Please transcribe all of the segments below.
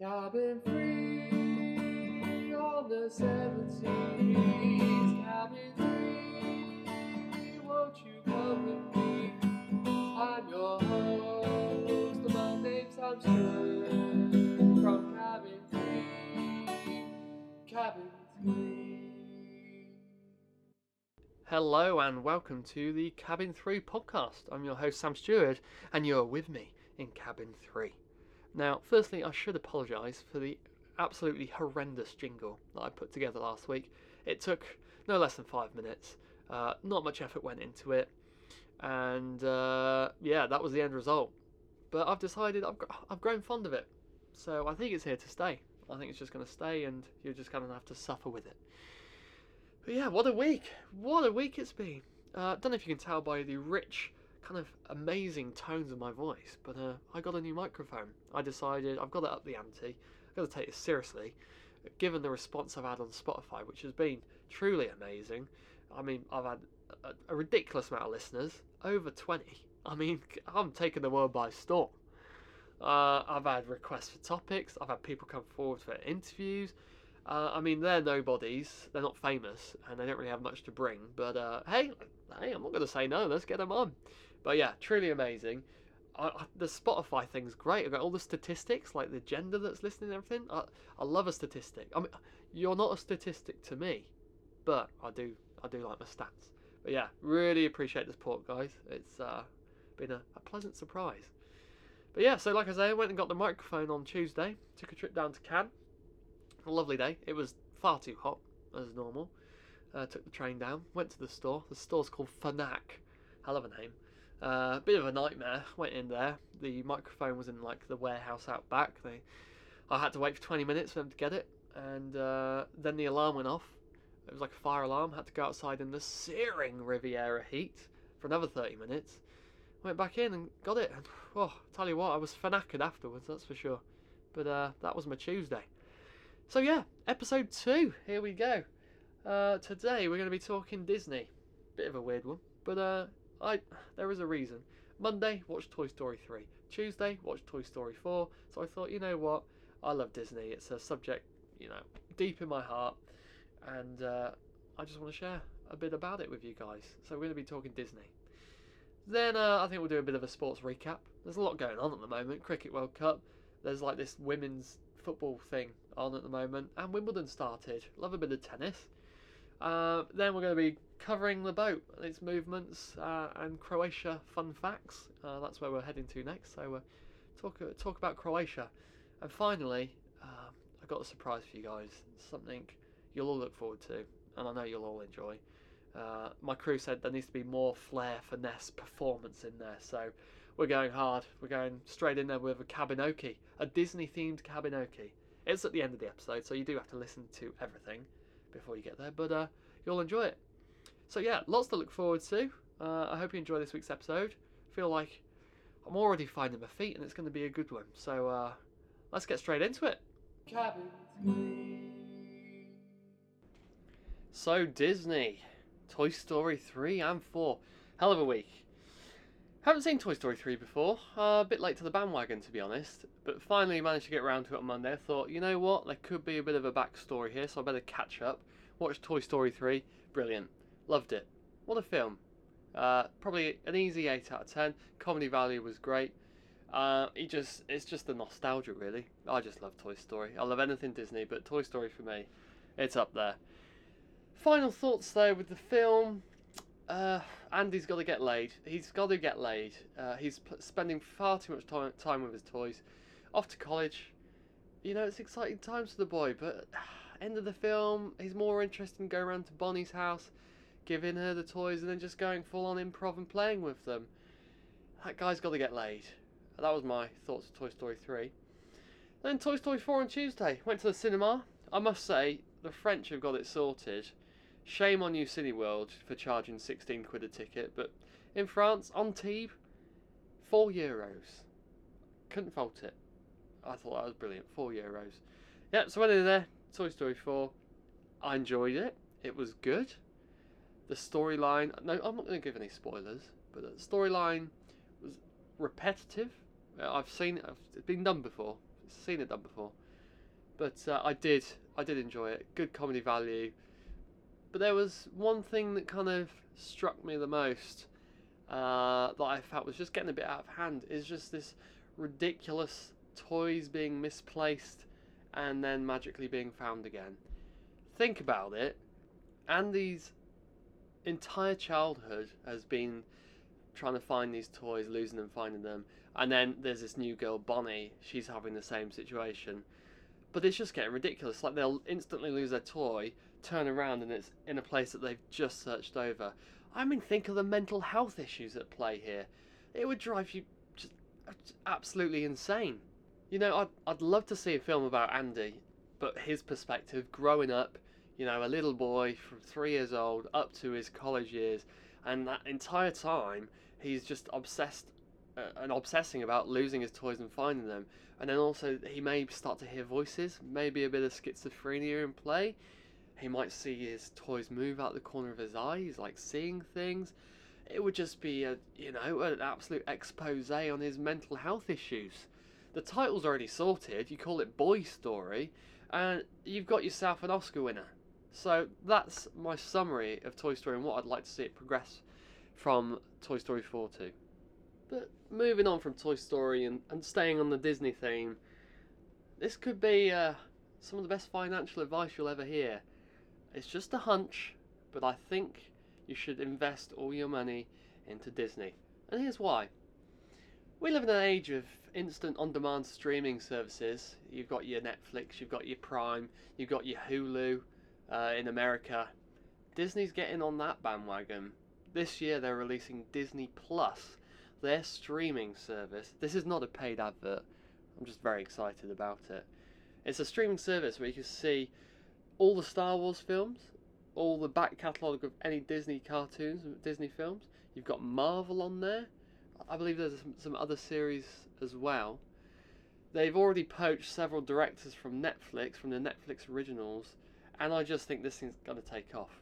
Cabin free on the seven seas. Cabin free, won't you come with me? I'm your host, my name's Sam Stewart. From Cabin Three, Cabin Three. Hello and welcome to the Cabin 3 podcast. I'm your host Sam Stewart and you're with me in Cabin 3. Now, firstly, I should apologise for the absolutely horrendous jingle that I put together last week. It took no less than five minutes, uh, not much effort went into it, and uh, yeah, that was the end result. But I've decided I've, I've grown fond of it, so I think it's here to stay. I think it's just going to stay, and you're just going to have to suffer with it. But yeah, what a week! What a week it's been. Uh, don't know if you can tell by the rich, kind of amazing tones of my voice, but uh, I got a new microphone. I decided I've got to up the ante. I've got to take this seriously, given the response I've had on Spotify, which has been truly amazing. I mean, I've had a, a ridiculous amount of listeners, over 20. I mean, I'm taking the world by storm. Uh, I've had requests for topics. I've had people come forward for interviews. Uh, I mean, they're nobodies. They're not famous, and they don't really have much to bring. But uh, hey, hey, I'm not going to say no. Let's get them on. But yeah, truly amazing. I, I, the Spotify thing's great. I've got all the statistics, like the gender that's listening and everything. I, I love a statistic. I mean, you're not a statistic to me, but I do. I do like my stats. But yeah, really appreciate the support, guys. It's uh, been a, a pleasant surprise. But yeah, so like I say, I went and got the microphone on Tuesday. Took a trip down to Cannes. A lovely day. It was far too hot as normal. Uh, took the train down. Went to the store. The store's called Fnac. Hell of a name. Uh, bit of a nightmare. Went in there. The microphone was in like the warehouse out back. They, I had to wait for 20 minutes for them to get it, and uh, then the alarm went off. It was like a fire alarm. Had to go outside in the searing Riviera heat for another 30 minutes. Went back in and got it. And, oh, tell you what, I was fanackered afterwards. That's for sure. But uh, that was my Tuesday. So yeah, episode two. Here we go. Uh, today we're going to be talking Disney. Bit of a weird one, but uh, I there is a reason. Monday, watch Toy Story 3. Tuesday, watch Toy Story 4. So I thought, you know what? I love Disney. It's a subject, you know, deep in my heart. And uh, I just want to share a bit about it with you guys. So we're going to be talking Disney. Then uh, I think we'll do a bit of a sports recap. There's a lot going on at the moment. Cricket World Cup. There's like this women's football thing on at the moment. And Wimbledon started. Love a bit of tennis. Uh, then we're going to be covering the boat, its movements, uh, and Croatia fun facts. Uh, that's where we're heading to next. So uh, talk talk about Croatia, and finally, um, I got a surprise for you guys. Something you'll all look forward to, and I know you'll all enjoy. Uh, my crew said there needs to be more flair, finesse, performance in there. So we're going hard. We're going straight in there with a Kabinoki, a Disney-themed Kabinoki. It's at the end of the episode, so you do have to listen to everything before you get there, but uh, you'll enjoy it. So yeah, lots to look forward to. Uh, I hope you enjoy this week's episode. I feel like I'm already finding my feet, and it's going to be a good one. So uh, let's get straight into it. So Disney, Toy Story 3 and 4. Hell of a week. Haven't seen Toy Story 3 before. Uh, a bit late to the bandwagon, to be honest. But finally managed to get around to it on Monday. Thought, you know what? There could be a bit of a backstory here, so I better catch up. Watch Toy Story 3. Brilliant. Loved it. What a film. Uh, probably an easy 8 out of 10. Comedy value was great. Uh, it just it's just the nostalgia really. I just love Toy Story. I love anything Disney, but Toy Story for me, it's up there. Final thoughts though with the film. Uh, Andy's got to get laid. He's got to get laid. Uh, he's p- spending far too much time, time with his toys. Off to college. You know, it's exciting times for the boy, but end of the film, he's more interested in going around to Bonnie's house, giving her the toys, and then just going full on improv and playing with them. That guy's got to get laid. That was my thoughts of Toy Story 3. Then Toy Story 4 on Tuesday. Went to the cinema. I must say, the French have got it sorted. Shame on you, Cineworld, for charging 16 quid a ticket, but in France, Antibes, 4 euros. Couldn't fault it. I thought that was brilliant. 4 euros. Yep, so went in there, Toy Story 4. I enjoyed it. It was good. The storyline, no, I'm not going to give any spoilers, but the storyline was repetitive. Uh, I've seen it, it's been done before. Seen it done before. but uh, I did I did enjoy it. Good comedy value. But there was one thing that kind of struck me the most uh, that I felt was just getting a bit out of hand. Is just this ridiculous toys being misplaced and then magically being found again. Think about it. Andy's entire childhood has been trying to find these toys, losing them, finding them. And then there's this new girl, Bonnie. She's having the same situation. But it's just getting ridiculous. Like they'll instantly lose their toy, turn around, and it's in a place that they've just searched over. I mean, think of the mental health issues at play here. It would drive you just absolutely insane. You know, I'd, I'd love to see a film about Andy, but his perspective growing up, you know, a little boy from three years old up to his college years, and that entire time he's just obsessed uh, and obsessing about losing his toys and finding them. And then also he may start to hear voices, maybe a bit of schizophrenia in play. He might see his toys move out the corner of his eye. He's like seeing things. It would just be a you know an absolute expose on his mental health issues. The title's already sorted. You call it Boy Story, and you've got yourself an Oscar winner. So that's my summary of Toy Story and what I'd like to see it progress from Toy Story 4 to. But moving on from Toy Story and, and staying on the Disney theme, this could be uh, some of the best financial advice you'll ever hear. It's just a hunch, but I think you should invest all your money into Disney. And here's why. We live in an age of instant on demand streaming services. You've got your Netflix, you've got your Prime, you've got your Hulu uh, in America. Disney's getting on that bandwagon. This year they're releasing Disney Plus, their streaming service. This is not a paid advert. I'm just very excited about it. It's a streaming service where you can see all the Star Wars films, all the back catalogue of any Disney cartoons, Disney films. You've got Marvel on there. I believe there's some, some other series as well. They've already poached several directors from Netflix, from the Netflix originals, and I just think this thing's going to take off.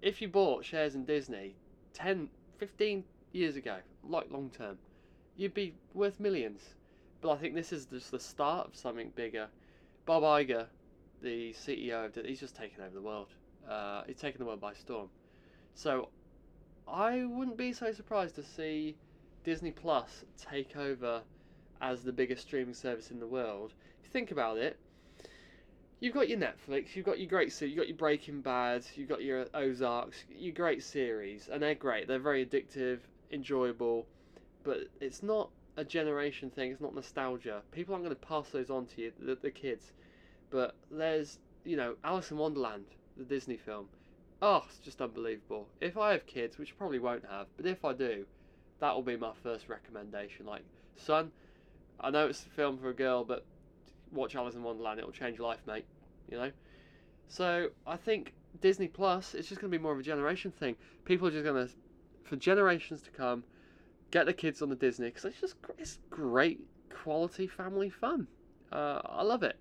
If you bought shares in Disney 10, 15 years ago, like long term, you'd be worth millions. But I think this is just the start of something bigger. Bob Iger, the CEO of Disney, he's just taken over the world. Uh, he's taken the world by storm. So I wouldn't be so surprised to see Disney Plus take over as the biggest streaming service in the world. If you think about it, you've got your Netflix, you've got your great series, you've got your Breaking Bad, you've got your Ozarks, your great series, and they're great. They're very addictive, enjoyable, but it's not a generation thing. It's not nostalgia. People aren't going to pass those on to you, the, the kids. But there's, you know, Alice in Wonderland, the Disney film. Oh, it's just unbelievable. If I have kids, which I probably won't have, but if I do, that will be my first recommendation. Like, son, I know it's a film for a girl, but watch Alice in Wonderland. It'll change your life, mate. You know. So I think Disney Plus, it's just going to be more of a generation thing. People are just going to, for generations to come, get the kids on the Disney because it's just it's great quality family fun. Uh, I love it.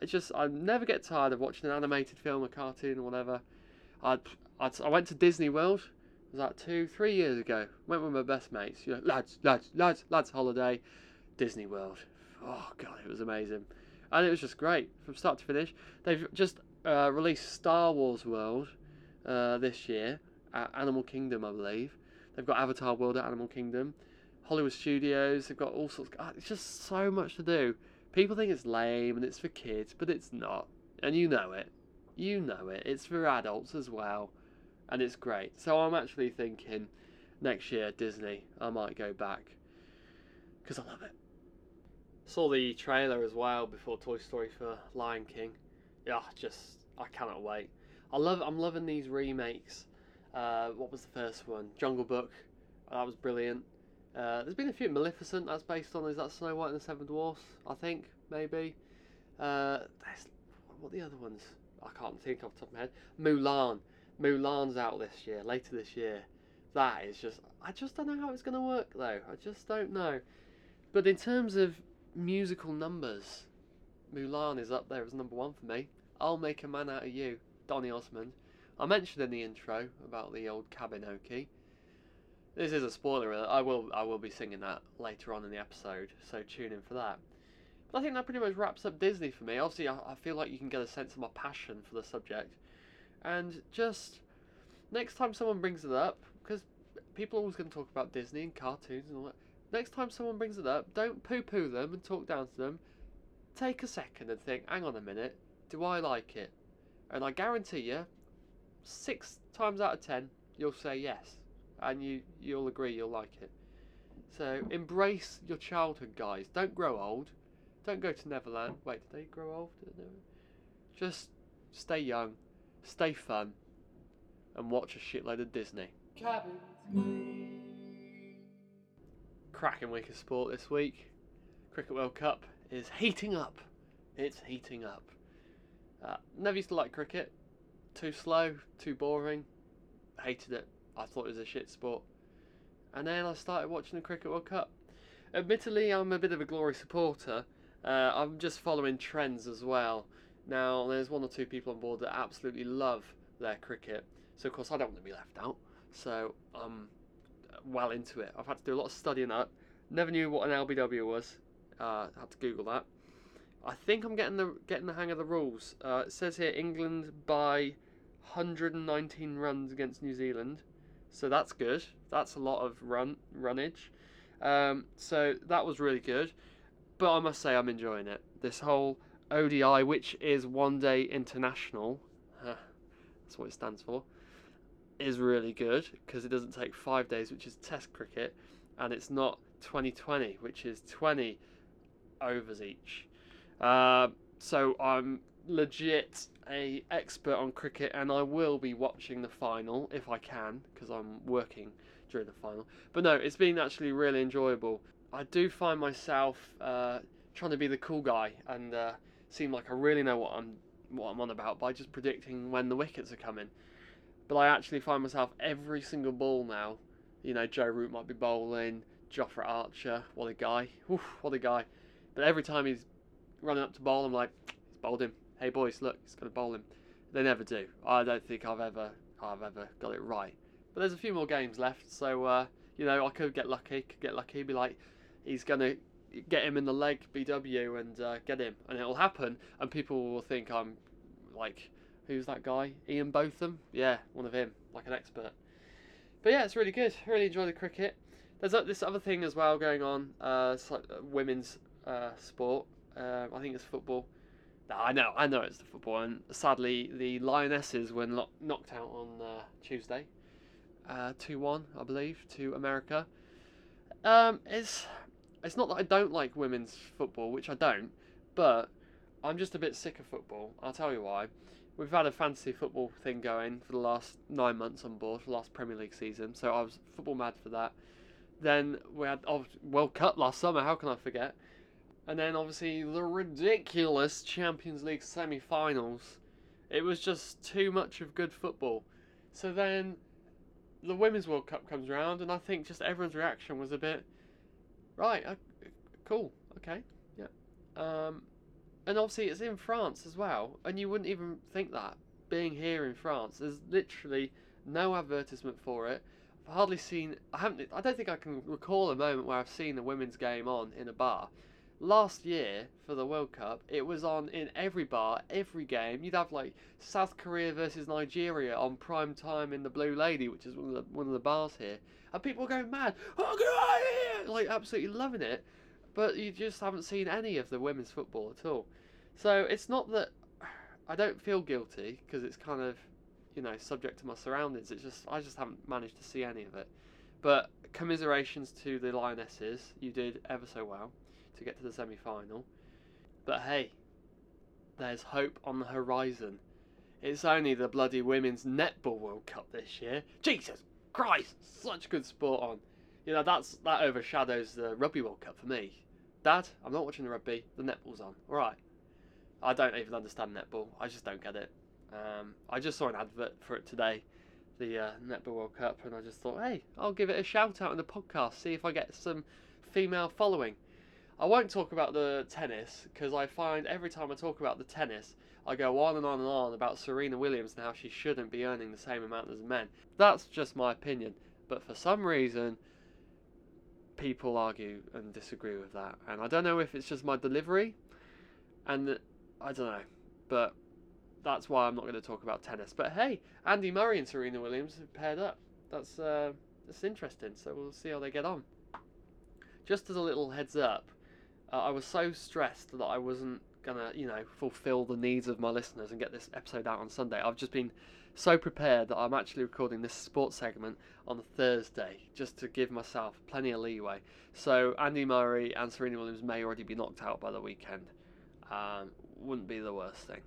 I just I never get tired of watching an animated film, a cartoon, or whatever. i i I went to Disney World. It Was that two, three years ago? Went with my best mates. You know, lads, lads, lads, lads, holiday, Disney World. Oh god, it was amazing, and it was just great from start to finish. They've just uh, released Star Wars World uh, this year at Animal Kingdom, I believe. They've got Avatar World at Animal Kingdom. Hollywood Studios. They've got all sorts. Of, it's just so much to do. People think it's lame and it's for kids, but it's not. And you know it. You know it. It's for adults as well. And it's great. So I'm actually thinking next year, Disney, I might go back. Because I love it. Saw the trailer as well before Toy Story for Lion King. Yeah, just, I cannot wait. I love, I'm loving these remakes. Uh, what was the first one? Jungle Book. That was brilliant. Uh, there's been a few. Maleficent, that's based on, is that Snow White and the Seven Dwarfs? I think, maybe. Uh, what the other ones? I can't think off the top of my head. Mulan. Mulan's out this year, later this year. That is just, I just don't know how it's going to work though. I just don't know. But in terms of musical numbers, Mulan is up there as number one for me. I'll Make a Man Out of You, Donny Osmond. I mentioned in the intro about the old Kabinoki. This is a spoiler. Uh, I will I will be singing that later on in the episode, so tune in for that. But I think that pretty much wraps up Disney for me. Obviously, I, I feel like you can get a sense of my passion for the subject. And just next time someone brings it up, because people are always going to talk about Disney and cartoons and all that. Next time someone brings it up, don't poo poo them and talk down to them. Take a second and think, hang on a minute, do I like it? And I guarantee you, six times out of ten, you'll say yes. And you, you'll agree you'll like it. So embrace your childhood, guys. Don't grow old. Don't go to Neverland. Wait, did they grow old? Just stay young, stay fun, and watch a shitload of Disney. Cabin. Cracking week of sport this week. Cricket World Cup is heating up. It's heating up. Uh, never used to like cricket. Too slow, too boring. Hated it. I thought it was a shit sport. And then I started watching the Cricket World Cup. Admittedly, I'm a bit of a glory supporter. Uh, I'm just following trends as well. Now, there's one or two people on board that absolutely love their cricket. So, of course, I don't want to be left out. So, I'm well into it. I've had to do a lot of studying that. Never knew what an LBW was. Uh, had to Google that. I think I'm getting the getting the hang of the rules. Uh, it says here England by 119 runs against New Zealand, so that's good. That's a lot of run runnage. Um, so that was really good. But I must say I'm enjoying it. This whole ODI, which is One Day International, that's what it stands for, is really good because it doesn't take five days, which is Test cricket, and it's not 2020, which is 20 overs each. Uh, so I'm legit a expert on cricket, and I will be watching the final if I can because I'm working during the final. But no, it's been actually really enjoyable. I do find myself uh, trying to be the cool guy and uh, seem like I really know what I'm what I'm on about by just predicting when the wickets are coming. But I actually find myself every single ball now. You know, Joe Root might be bowling, Jofra Archer, what a guy, Oof, what a guy. But every time he's running up to bowl, I'm like, he's bowled him. Hey boys, look, he's gonna bowl him. They never do. I don't think I've ever I've ever got it right. But there's a few more games left, so uh, you know I could get lucky. Could get lucky. Be like, he's gonna get him in the leg, BW, and uh, get him, and it'll happen. And people will think I'm like, who's that guy? Ian Botham? Yeah, one of him, like an expert. But yeah, it's really good. Really enjoy the cricket. There's uh, this other thing as well going on. Uh, like uh, women's uh, sport. Uh, I think it's football. No, I know, I know it's the football. And sadly, the Lionesses were lo- knocked out on uh, Tuesday, two one, I believe, to America. Um, it's it's not that I don't like women's football, which I don't, but I'm just a bit sick of football. I'll tell you why. We've had a fantasy football thing going for the last nine months on board, for the last Premier League season, so I was football mad for that. Then we had oh, World Cup last summer, how can I forget? And then obviously the ridiculous Champions League semi finals. It was just too much of good football. So then the Women's World Cup comes around, and I think just everyone's reaction was a bit, right, uh, cool, okay, yeah. Um, and obviously it's in France as well, and you wouldn't even think that being here in France. There's literally no advertisement for it. I've hardly seen. I haven't. I don't think I can recall a moment where I've seen a women's game on in a bar. Last year for the World Cup, it was on in every bar, every game. You'd have like South Korea versus Nigeria on prime time in the Blue Lady, which is one of the one of the bars here, and people were going mad. Oh, get out here! Like absolutely loving it but you just haven't seen any of the women's football at all. So it's not that I don't feel guilty because it's kind of, you know, subject to my surroundings. It's just I just haven't managed to see any of it. But commiserations to the Lionesses, you did ever so well to get to the semi-final. But hey, there's hope on the horizon. It's only the bloody Women's Netball World Cup this year. Jesus Christ, such good sport on. You know, that's that overshadows the Rugby World Cup for me. Dad, I'm not watching the rugby. The netball's on. All right. I don't even understand netball. I just don't get it. Um, I just saw an advert for it today, the uh, Netball World Cup, and I just thought, hey, I'll give it a shout out in the podcast, see if I get some female following. I won't talk about the tennis because I find every time I talk about the tennis, I go on and on and on about Serena Williams and how she shouldn't be earning the same amount as men. That's just my opinion. But for some reason, people argue and disagree with that, and I don't know if it's just my delivery, and I don't know, but that's why I'm not going to talk about tennis. But hey, Andy Murray and Serena Williams paired up. That's uh, that's interesting. So we'll see how they get on. Just as a little heads up, uh, I was so stressed that I wasn't gonna, you know, fulfill the needs of my listeners and get this episode out on Sunday. I've just been so prepared that I'm actually recording this sports segment on Thursday just to give myself plenty of leeway. So Andy Murray and Serena Williams may already be knocked out by the weekend. Um, wouldn't be the worst thing.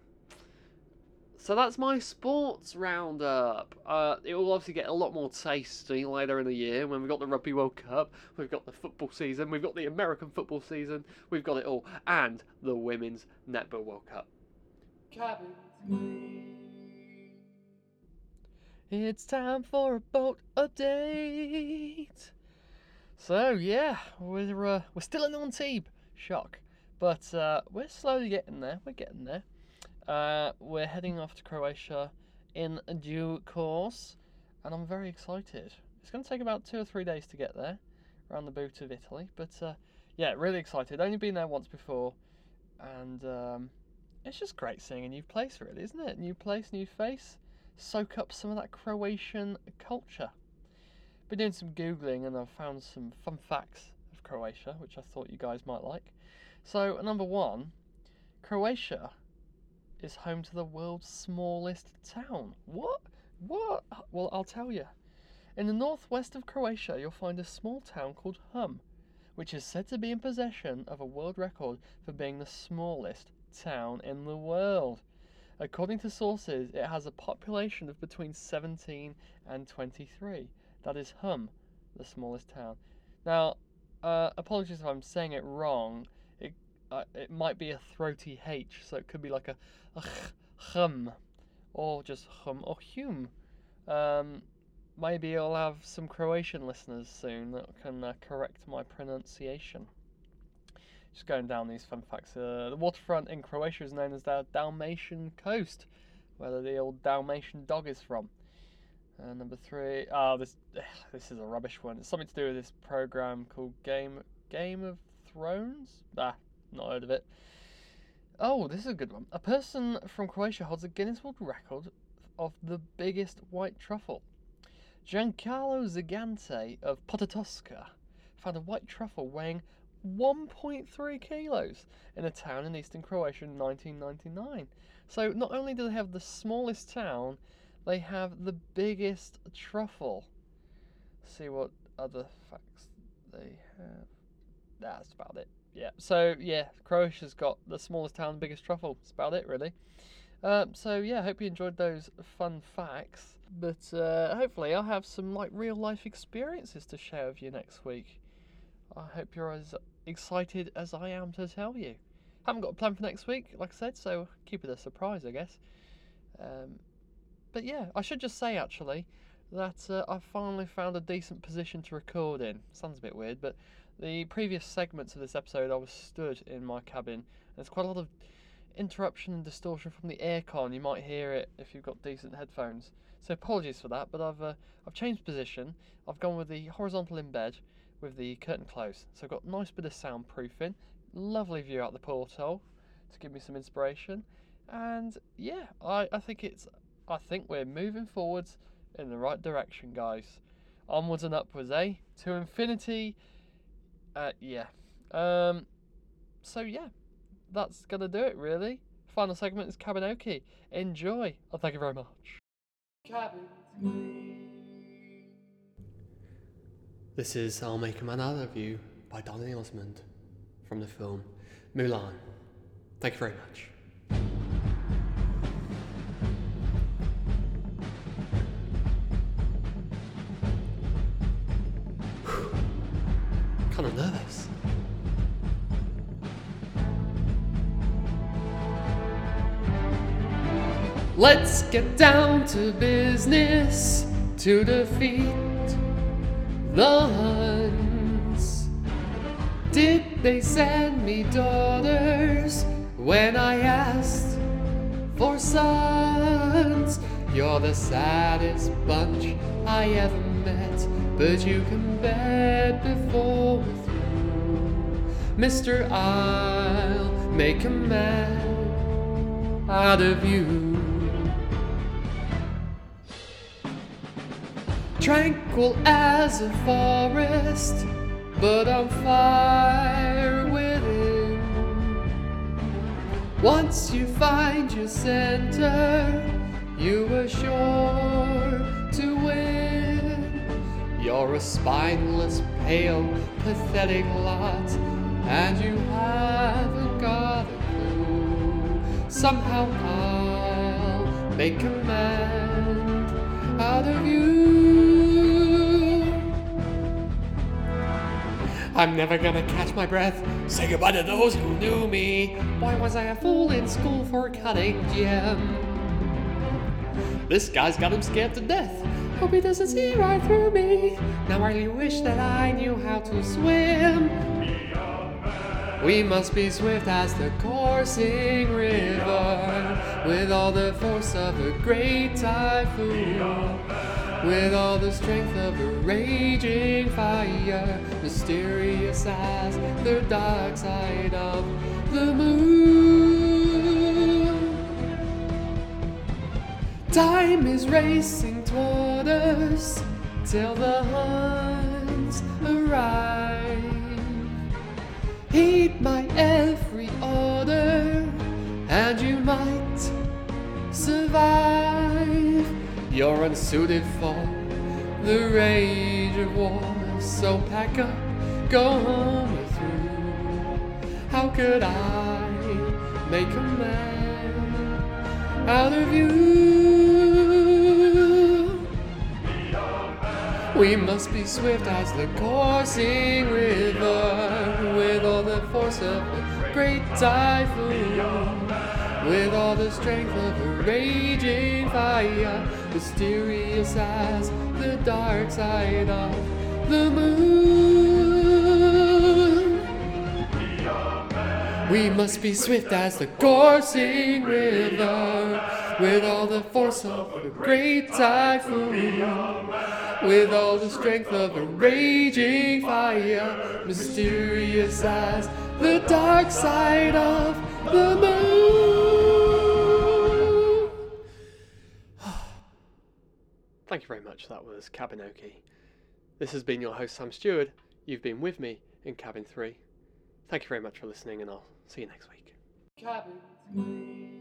So that's my sports roundup. Uh, it will obviously get a lot more tasty later in the year when we've got the Rugby World Cup, we've got the football season, we've got the American football season, we've got it all, and the Women's Netball World Cup. Cabin. It's time for a boat update. So yeah, we're uh, we're still in the Antibes. Shock, but uh, we're slowly getting there. We're getting there. Uh, we're heading off to Croatia in due course, and I'm very excited. It's going to take about two or three days to get there, around the boot of Italy. But uh, yeah, really excited. Only been there once before, and um, it's just great seeing a new place, really, isn't it? New place, new face. Soak up some of that Croatian culture. Been doing some googling, and I've found some fun facts of Croatia, which I thought you guys might like. So, number one, Croatia is home to the world's smallest town. What? What? Well, I'll tell you. In the northwest of Croatia, you'll find a small town called Hum, which is said to be in possession of a world record for being the smallest town in the world. According to sources, it has a population of between 17 and 23. That is Hum, the smallest town. Now, uh, apologies if I'm saying it wrong. It uh, it might be a throaty H, so it could be like a, a hum, or just hum or hum. Um, maybe I'll have some Croatian listeners soon that can uh, correct my pronunciation. Just going down these fun facts. Uh, the waterfront in Croatia is known as the Dalmatian coast, where the old Dalmatian dog is from. Uh, number three. Oh, this this is a rubbish one. It's something to do with this program called Game Game of Thrones. Ah, not heard of it. Oh, this is a good one. A person from Croatia holds a Guinness World Record of the biggest white truffle. Giancarlo Zigante of Potatoska found a white truffle weighing 1.3 kilos in a town in eastern Croatia in 1999. So not only do they have the smallest town, they have the biggest truffle. see what other facts they have. That's about it. Yeah. So yeah, Croatia's got the smallest town, biggest truffle. That's about it, really. Um, so yeah, I hope you enjoyed those fun facts. But uh, hopefully, I'll have some like real life experiences to share with you next week. I hope you're excited as I am to tell you. Haven't got a plan for next week, like I said, so keep it a surprise, I guess. Um, but yeah, I should just say actually that uh, I finally found a decent position to record in. Sounds a bit weird, but the previous segments of this episode I was stood in my cabin. There's quite a lot of interruption and distortion from the aircon. You might hear it if you've got decent headphones. So apologies for that, but I've uh, I've changed position. I've gone with the horizontal in bed with the curtain closed. So I've got a nice bit of soundproofing, lovely view out the porthole to give me some inspiration. And yeah, I, I think it's I think we're moving forwards in the right direction, guys. Onwards and upwards, eh? To infinity. Uh, yeah. Um. So yeah, that's gonna do it, really. Final segment is Kabinoki. Enjoy. Oh, thank you very much. Cabin. This is I'll Make a Man Out of You by Donny Osmond from the film Mulan. Thank you very much. kind of nervous. Let's get down to business to defeat the Huns. Did they send me daughters when I asked for sons? You're the saddest bunch I ever met, but you can bet before through, Mister, I'll make a man out of you. Tranquil as a forest, but on fire within. Once you find your center, you are sure to win. You're a spineless, pale, pathetic lot, and you haven't got a clue. Somehow I'll make a man out of you. I'm never gonna catch my breath. Say goodbye to those who knew me. Why was I a fool in school for cutting gem? This guy's got him scared to death. Hope he doesn't see right through me. Now I really wish that I knew how to swim. We must be swift as the coursing river, with all the force of a great typhoon, with all the strength of a raging fire, mysterious as the dark side of the moon. Time is racing toward us till the Huns arrive. Heed my every order, and you might survive. You're unsuited for the rage of war, so pack up, go home with you. How could I make a man out of you? We must be swift as the coursing river, with all the force of a great typhoon, with all the strength of a raging fire, mysterious as the dark side of the moon. We must be swift as the coursing river, with all the force of a great typhoon, with all the strength of a raging fire, mysterious as the dark side of the moon. Thank you very much. That was Cabinoki. This has been your host, Sam Stewart. You've been with me in Cabin 3. Thank you very much for listening, and I'll see you next week. Cabin three.